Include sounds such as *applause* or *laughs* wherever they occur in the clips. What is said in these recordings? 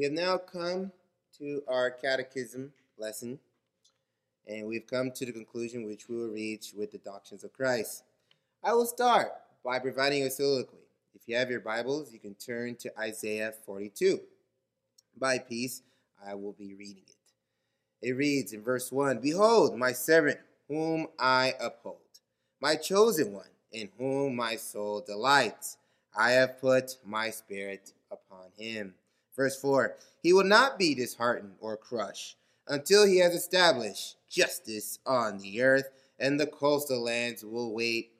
We have now come to our catechism lesson, and we've come to the conclusion which we will reach with the doctrines of Christ. I will start by providing a soliloquy. If you have your Bibles, you can turn to Isaiah 42. By peace, I will be reading it. It reads in verse 1 Behold, my servant, whom I uphold, my chosen one, in whom my soul delights. I have put my spirit upon him. Verse 4 He will not be disheartened or crushed until he has established justice on the earth, and the coastal lands will wait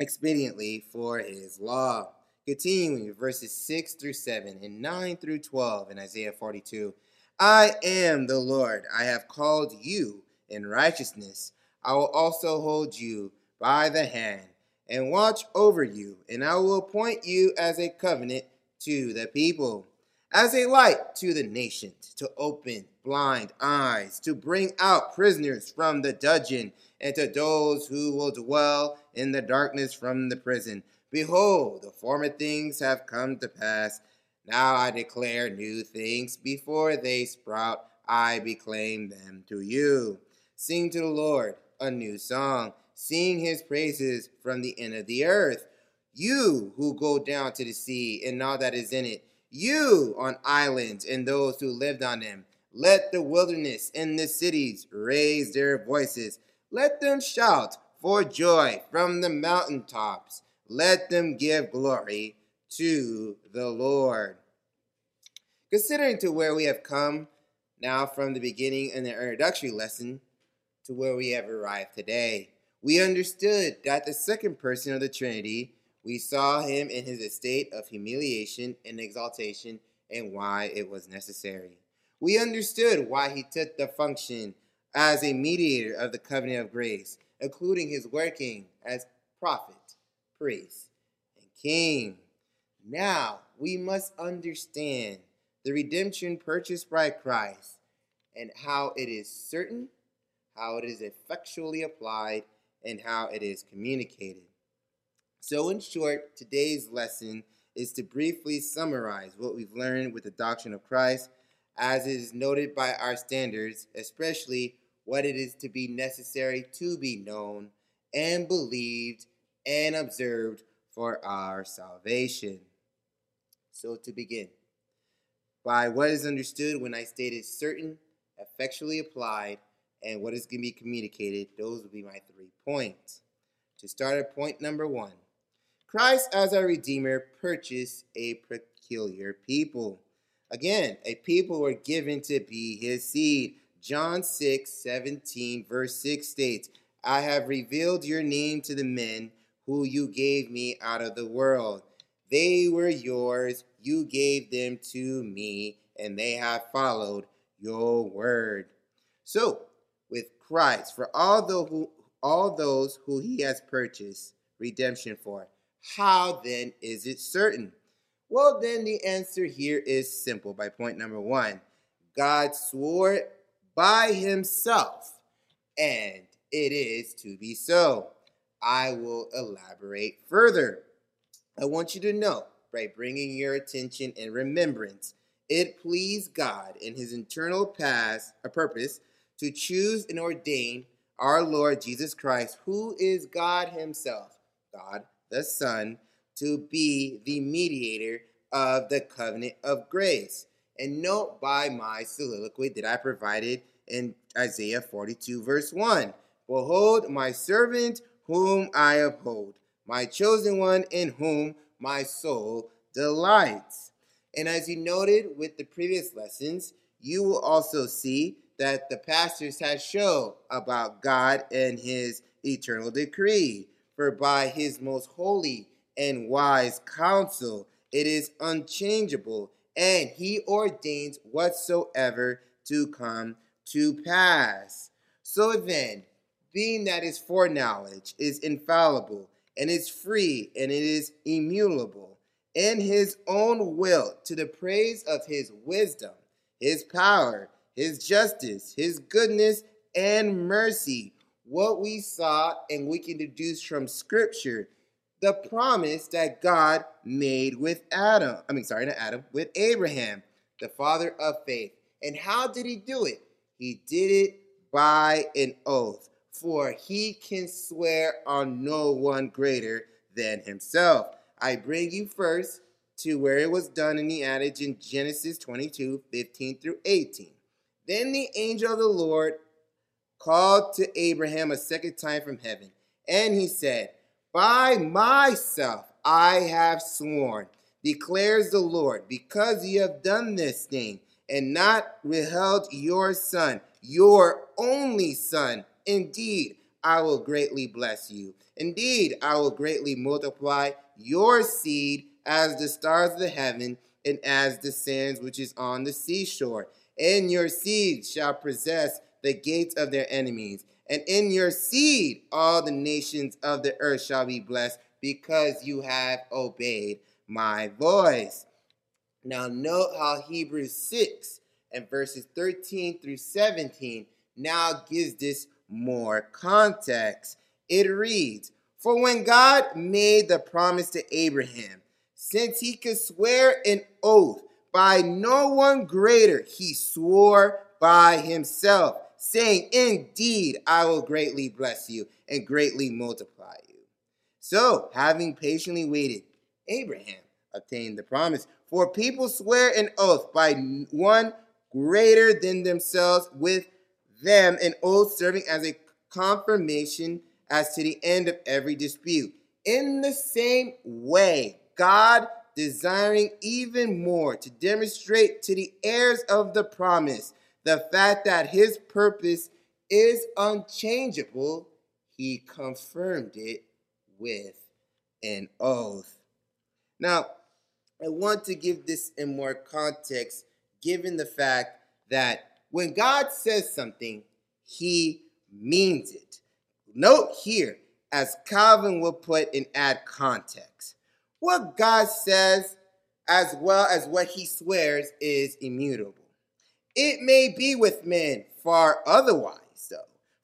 expediently for his law. Continuing verses 6 through 7 and 9 through 12 in Isaiah 42. I am the Lord. I have called you in righteousness. I will also hold you by the hand and watch over you, and I will appoint you as a covenant to the people, as a light to the nations, to open blind eyes, to bring out prisoners from the dungeon, and to those who will dwell in the darkness from the prison. Behold, the former things have come to pass. Now I declare new things. Before they sprout, I proclaim them to you. Sing to the Lord a new song. Sing his praises from the end of the earth. You who go down to the sea and all that is in it, you on islands and those who lived on them. Let the wilderness and the cities raise their voices. Let them shout for joy from the mountaintops. Let them give glory to the Lord. Considering to where we have come now from the beginning in the introductory lesson to where we have arrived today, we understood that the second person of the Trinity we saw him in his estate of humiliation and exaltation and why it was necessary. We understood why he took the function as a mediator of the covenant of grace, including his working as prophet, priest, and king. Now we must understand the redemption purchased by Christ and how it is certain, how it is effectually applied, and how it is communicated. So, in short, today's lesson is to briefly summarize what we've learned with the doctrine of Christ, as is noted by our standards, especially what it is to be necessary to be known and believed and observed for our salvation. So, to begin, by what is understood when I stated certain, effectually applied, and what is going to be communicated, those will be my three points. To start at point number one Christ as our Redeemer purchased a peculiar people. Again, a people were given to be his seed. John 6, 17, verse 6 states, I have revealed your name to the men who you gave me out of the world. They were yours, you gave them to me, and they have followed your word. So, with Christ, for all, the who, all those who he has purchased redemption for, how then is it certain? Well, then the answer here is simple by point number one God swore it by himself, and it is to be so. I will elaborate further. I want you to know by bringing your attention and remembrance, it pleased God in his eternal past, a purpose to choose and ordain our Lord Jesus Christ, who is God himself, God the Son, to be the mediator of the covenant of grace. And note by my soliloquy that I provided in Isaiah 42, verse 1 Behold, my servant whom I uphold, my chosen one in whom my soul delights. And as you noted with the previous lessons, you will also see that the pastors had shown about God and his eternal decree. For by his most holy and wise counsel it is unchangeable, and he ordains whatsoever to come to pass. So then, being that his foreknowledge is infallible, and is free, and it is immutable, in his own will, to the praise of his wisdom, his power, his justice, his goodness, and mercy, what we saw and we can deduce from scripture the promise that God made with Adam. I mean, sorry, not Adam, with Abraham. the father of faith. And how did he do it? He did it by an oath, for he can swear on no one greater than himself. I bring you first to where it was done in the adage in Genesis 22 15 through 18. Then the angel of the Lord called to Abraham a second time from heaven, and he said, By myself I have sworn, declares the Lord, because you have done this thing and not withheld your son, your only son. Indeed, I will greatly bless you. Indeed, I will greatly multiply your seed as the stars of the heaven and as the sands which is on the seashore. And your seed shall possess the gates of their enemies. And in your seed all the nations of the earth shall be blessed because you have obeyed my voice. Now, note how Hebrews 6 and verses 13 through 17 now gives this more context. It reads, For when God made the promise to Abraham, since he could swear an oath by no one greater, he swore by himself, saying, Indeed, I will greatly bless you and greatly multiply you. So, having patiently waited, Abraham obtained the promise. For people swear an oath by one greater than themselves with them, an oath serving as a confirmation as to the end of every dispute. In the same way, God, desiring even more to demonstrate to the heirs of the promise the fact that his purpose is unchangeable, he confirmed it with an oath. Now, I want to give this in more context, given the fact that when God says something, he means it. Note here, as Calvin will put in add context, what God says as well as what he swears is immutable. It may be with men far otherwise, though,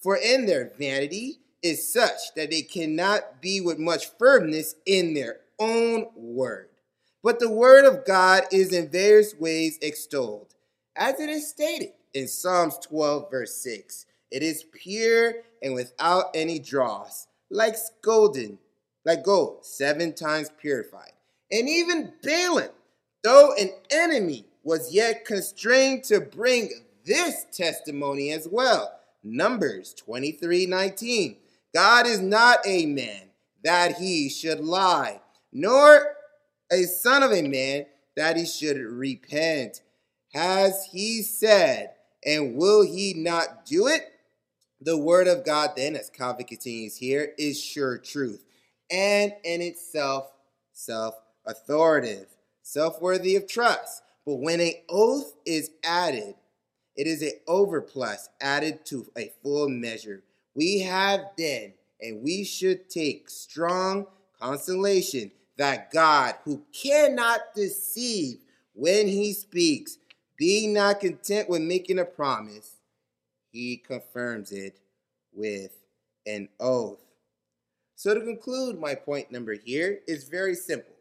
for in their vanity is such that they cannot be with much firmness in their own word. But the word of God is in various ways extolled, as it is stated in Psalms 12, verse 6. It is pure and without any dross, like golden, like gold, seven times purified. And even Balaam, though an enemy, was yet constrained to bring this testimony as well. Numbers 23 19. God is not a man that he should lie, nor a son of a man that he should repent. Has he said, and will he not do it? The word of God, then, as Calvin continues here, is sure truth and in itself self authoritative, self worthy of trust. But when an oath is added, it is an overplus added to a full measure. We have then, and we should take strong consolation that God, who cannot deceive when he speaks, being not content with making a promise, he confirms it with an oath. So, to conclude, my point number here is very simple.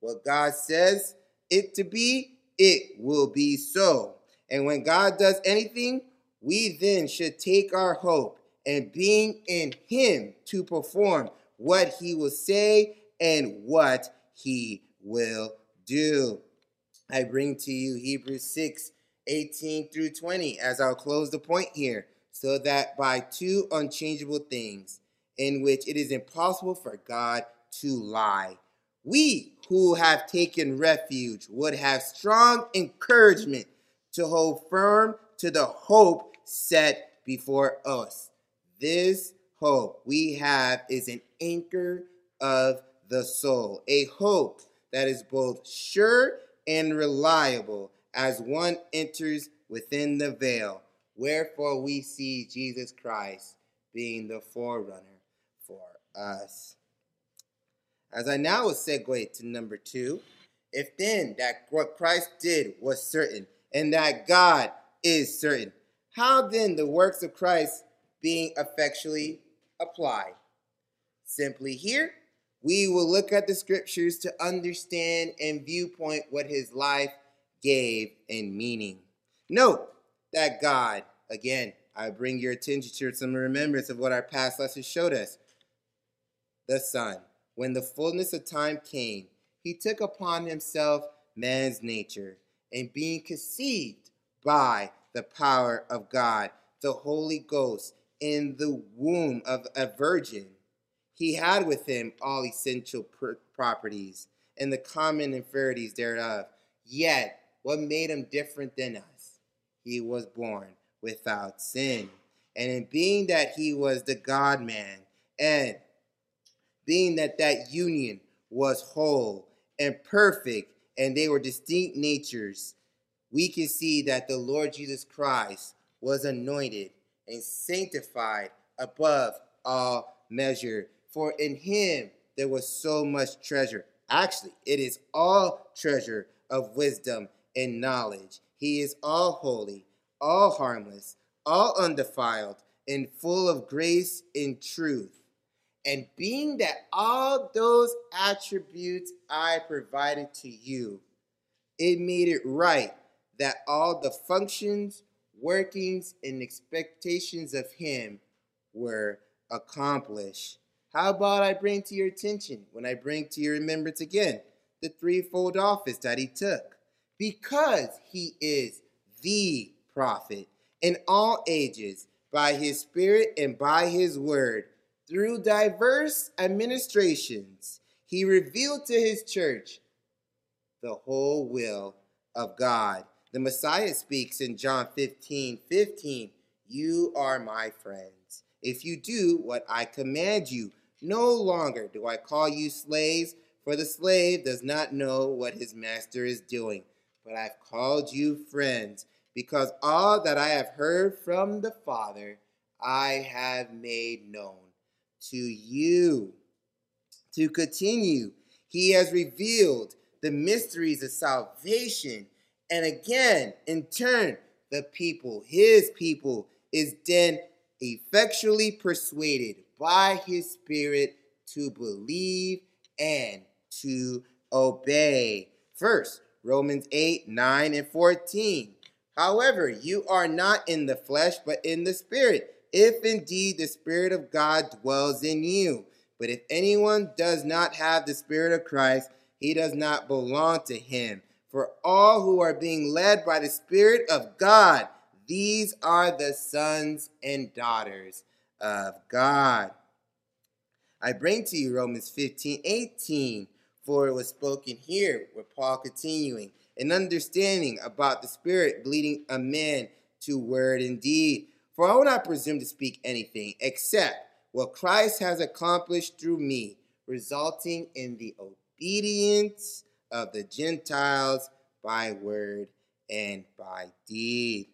What God says it to be, it will be so. And when God does anything, we then should take our hope and being in Him to perform what He will say and what He will do. I bring to you Hebrews 6 18 through 20 as I'll close the point here, so that by two unchangeable things, in which it is impossible for God to lie. We who have taken refuge would have strong encouragement to hold firm to the hope set before us. This hope we have is an anchor of the soul, a hope that is both sure and reliable as one enters within the veil. Wherefore we see Jesus Christ being the forerunner for us. As I now will segue to number two, if then that what Christ did was certain and that God is certain, how then the works of Christ being effectually applied? Simply here, we will look at the scriptures to understand and viewpoint what his life gave in meaning. Note that God, again, I bring your attention to some remembrance of what our past lessons showed us. The Son, when the fullness of time came, he took upon himself man's nature, and being conceived by the power of God, the Holy Ghost, in the womb of a virgin, he had with him all essential pr- properties and the common infirmities thereof. Yet, what made him different than us? He was born without sin. And in being that he was the God man, and being that that union was whole and perfect, and they were distinct natures, we can see that the Lord Jesus Christ was anointed and sanctified above all measure. For in him there was so much treasure. Actually, it is all treasure of wisdom and knowledge. He is all holy, all harmless, all undefiled, and full of grace and truth. And being that all those attributes I provided to you, it made it right that all the functions, workings, and expectations of Him were accomplished. How about I bring to your attention, when I bring to your remembrance again, the threefold office that He took? Because He is the prophet in all ages, by His Spirit and by His word through diverse administrations, he revealed to his church the whole will of God. The Messiah speaks in John 15 15, You are my friends. If you do what I command you, no longer do I call you slaves, for the slave does not know what his master is doing. But I've called you friends, because all that I have heard from the Father I have made known to you. To continue, he has revealed the mysteries of salvation. And again, in turn, the people, his people, is then effectually persuaded by his spirit to believe and to obey. First, Romans 8, 9, and 14. However, you are not in the flesh, but in the spirit if indeed the Spirit of God dwells in you. But if anyone does not have the Spirit of Christ, he does not belong to him. For all who are being led by the Spirit of God, these are the sons and daughters of God. I bring to you Romans 15 18, for it was spoken here, with Paul continuing, an understanding about the Spirit leading a man to word and deed for I will not presume to speak anything except what Christ has accomplished through me, resulting in the obedience of the Gentiles by word and by deed.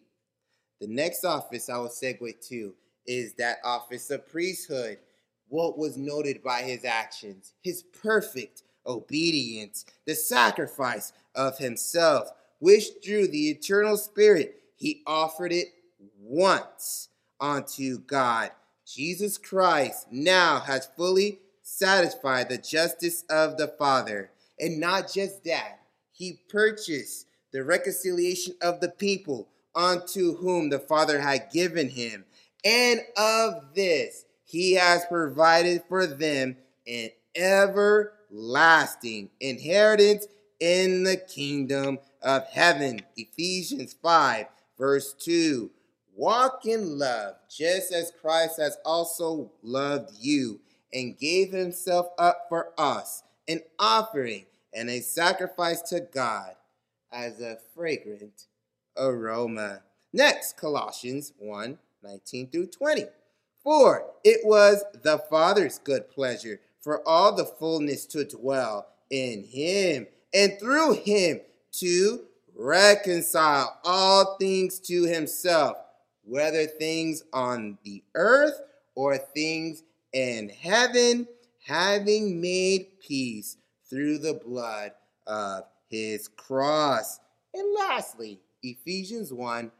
The next office I will segue to is that office of priesthood. What was noted by his actions, his perfect obedience, the sacrifice of himself, which through the eternal Spirit he offered it once unto God. Jesus Christ now has fully satisfied the justice of the Father. And not just that, he purchased the reconciliation of the people unto whom the Father had given him. And of this he has provided for them an everlasting inheritance in the kingdom of heaven. Ephesians 5, verse 2. Walk in love, just as Christ has also loved you and gave himself up for us, an offering and a sacrifice to God as a fragrant aroma. Next, Colossians 1 19 through 20. For it was the Father's good pleasure for all the fullness to dwell in him, and through him to reconcile all things to himself whether things on the earth or things in heaven, having made peace through the blood of his cross. And lastly, Ephesians 1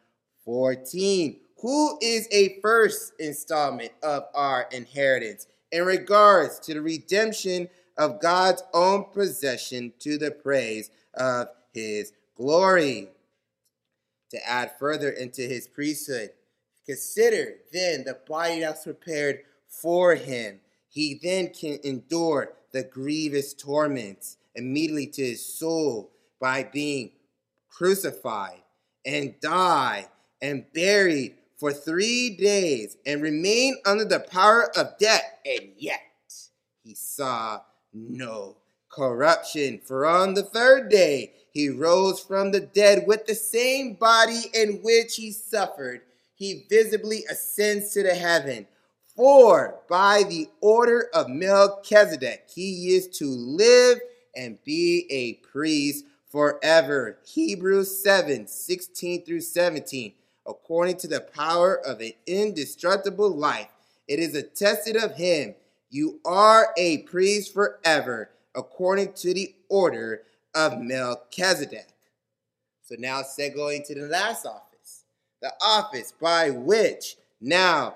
14, who is a first installment of our inheritance in regards to the redemption of God's own possession to the praise of his glory. To add further into his priesthood, consider then the body that's prepared for him. He then can endure the grievous torments immediately to his soul by being crucified and die and buried for three days and remain under the power of death. And yet he saw no corruption. For on the third day he rose from the dead with the same body in which he suffered. He visibly ascends to the heaven. For by the order of Melchizedek he is to live and be a priest forever. Hebrews 7 16 through 17. According to the power of an indestructible life, it is attested of him, you are a priest forever, according to the order of Melchizedek. So now going to the last office, the office by which now,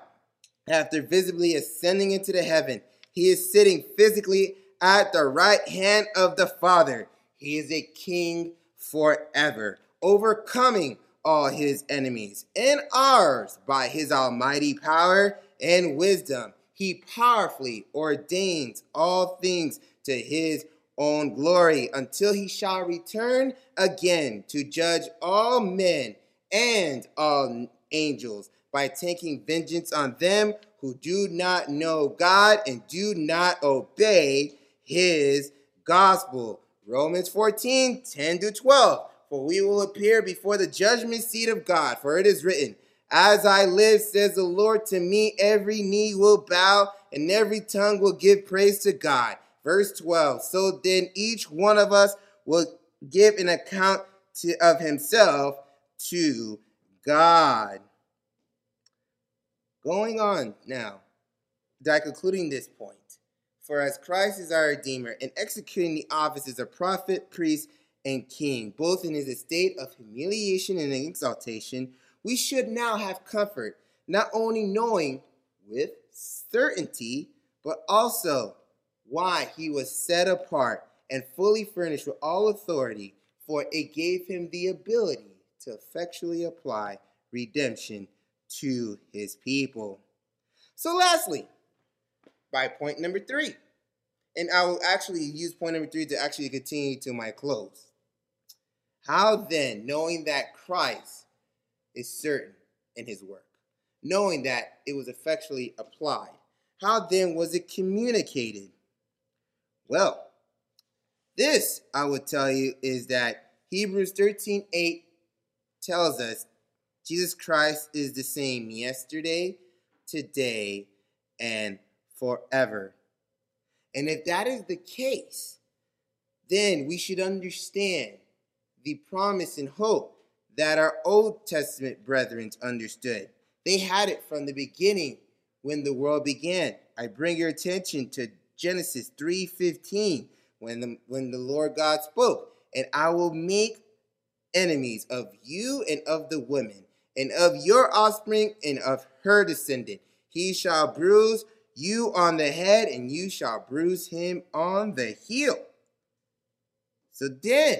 after visibly ascending into the heaven, he is sitting physically at the right hand of the Father. He is a king forever, overcoming all his enemies and ours by his almighty power and wisdom. He powerfully ordains all things to his own glory until he shall return again to judge all men and all angels by taking vengeance on them who do not know God and do not obey his gospel. Romans 14, 10 to 12. For we will appear before the judgment seat of God, for it is written, As I live, says the Lord, to me every knee will bow and every tongue will give praise to God. Verse 12. So then each one of us will give an account to, of himself to God. Going on now, that concluding this point. For as Christ is our Redeemer and executing the office as a prophet, priest, and king, both in his estate of humiliation and exaltation, we should now have comfort, not only knowing with certainty, but also why he was set apart and fully furnished with all authority, for it gave him the ability to effectually apply redemption to his people. So, lastly, by point number three. And I will actually use point number three to actually continue to my close. How then, knowing that Christ is certain in his work, knowing that it was effectually applied, how then was it communicated? Well, this I would tell you is that Hebrews 13 8 tells us Jesus Christ is the same yesterday, today, and forever. And if that is the case, then we should understand the promise and hope that our Old Testament brethren understood. They had it from the beginning when the world began. I bring your attention to Genesis 3:15 when the when the Lord God spoke, and I will make enemies of you and of the women, and of your offspring and of her descendant. He shall bruise you on the head, and you shall bruise him on the heel. So then,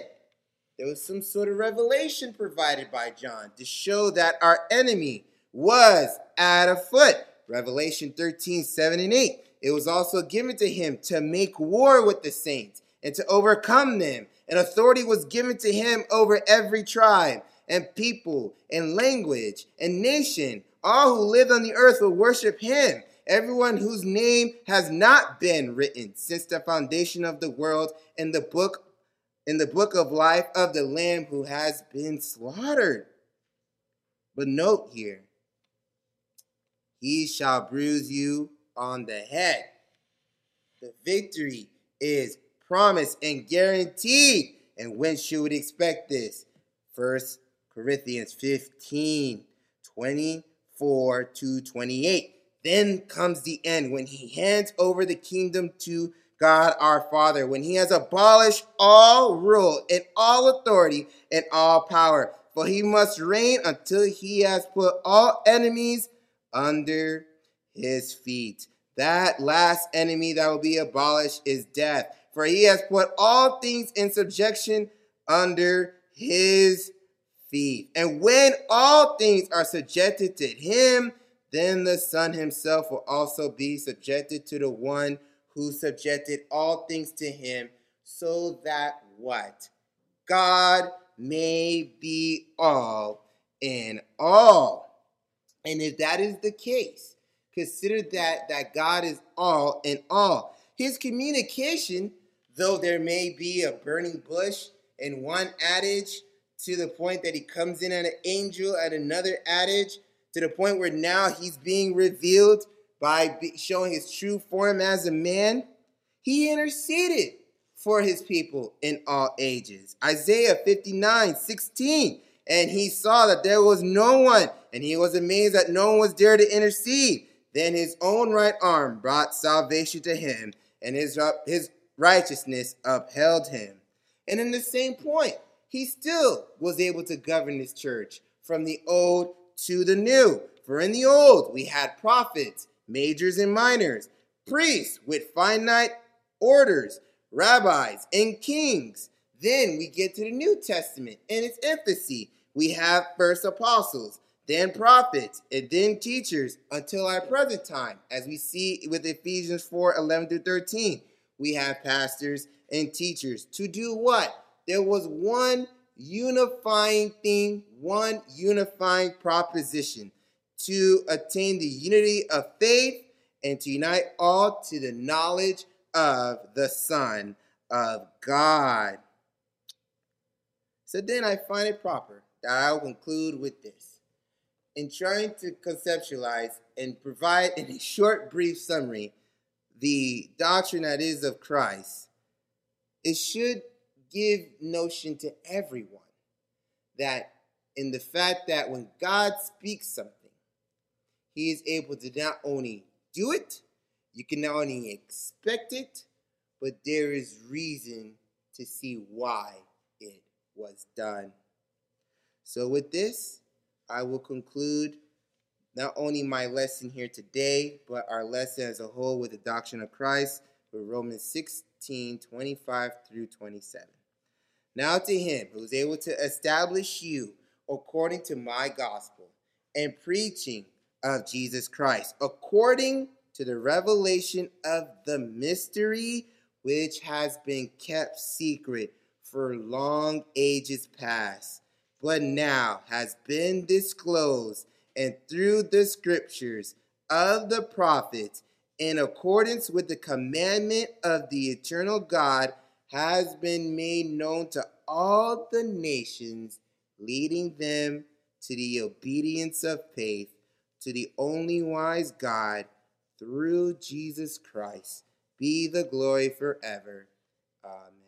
there was some sort of revelation provided by John to show that our enemy was at a foot. Revelation 13, 7 and 8. It was also given to him to make war with the saints and to overcome them. And authority was given to him over every tribe and people and language and nation. All who lived on the earth will worship him everyone whose name has not been written since the foundation of the world in the book in the book of life of the lamb who has been slaughtered but note here he shall bruise you on the head the victory is promised and guaranteed and when should we expect this first corinthians 15 24 to 28 then comes the end when he hands over the kingdom to God our Father, when he has abolished all rule and all authority and all power. For he must reign until he has put all enemies under his feet. That last enemy that will be abolished is death. For he has put all things in subjection under his feet. And when all things are subjected to him, then the Son himself will also be subjected to the one who subjected all things to him, so that what? God may be all in all. And if that is the case, consider that that God is all in all. His communication, though there may be a burning bush in one adage, to the point that he comes in an angel at another adage, to the point where now he's being revealed by showing his true form as a man. He interceded for his people in all ages. Isaiah 59 16. And he saw that there was no one, and he was amazed that no one was there to intercede. Then his own right arm brought salvation to him, and his, his righteousness upheld him. And in the same point, he still was able to govern his church from the old to the new. For in the old, we had prophets, majors and minors, priests with finite orders, rabbis, and kings. Then we get to the New Testament and its infancy. We have first apostles, then prophets, and then teachers until our present time, as we see with Ephesians 4 11 through 13. We have pastors and teachers to do what? there was one unifying thing, one unifying proposition to attain the unity of faith and to unite all to the knowledge of the Son of God. So then I find it proper that I will conclude with this. In trying to conceptualize and provide in *laughs* a short, brief summary the doctrine that is of Christ, it should give notion to everyone that in the fact that when God speaks something, he is able to not only do it, you can not only expect it, but there is reason to see why it was done. So, with this, I will conclude not only my lesson here today, but our lesson as a whole with the doctrine of Christ with Romans 16 25 through 27. Now to him who is able to establish you according to my gospel and preaching of Jesus Christ, according to the revelation of the mystery which has been kept secret for long ages past, but now has been disclosed and through the scriptures of the prophets in accordance with the commandment of the eternal God has been made known to all the nations, leading them to the obedience of faith to the only wise God through Jesus Christ. Be the glory forever. Amen.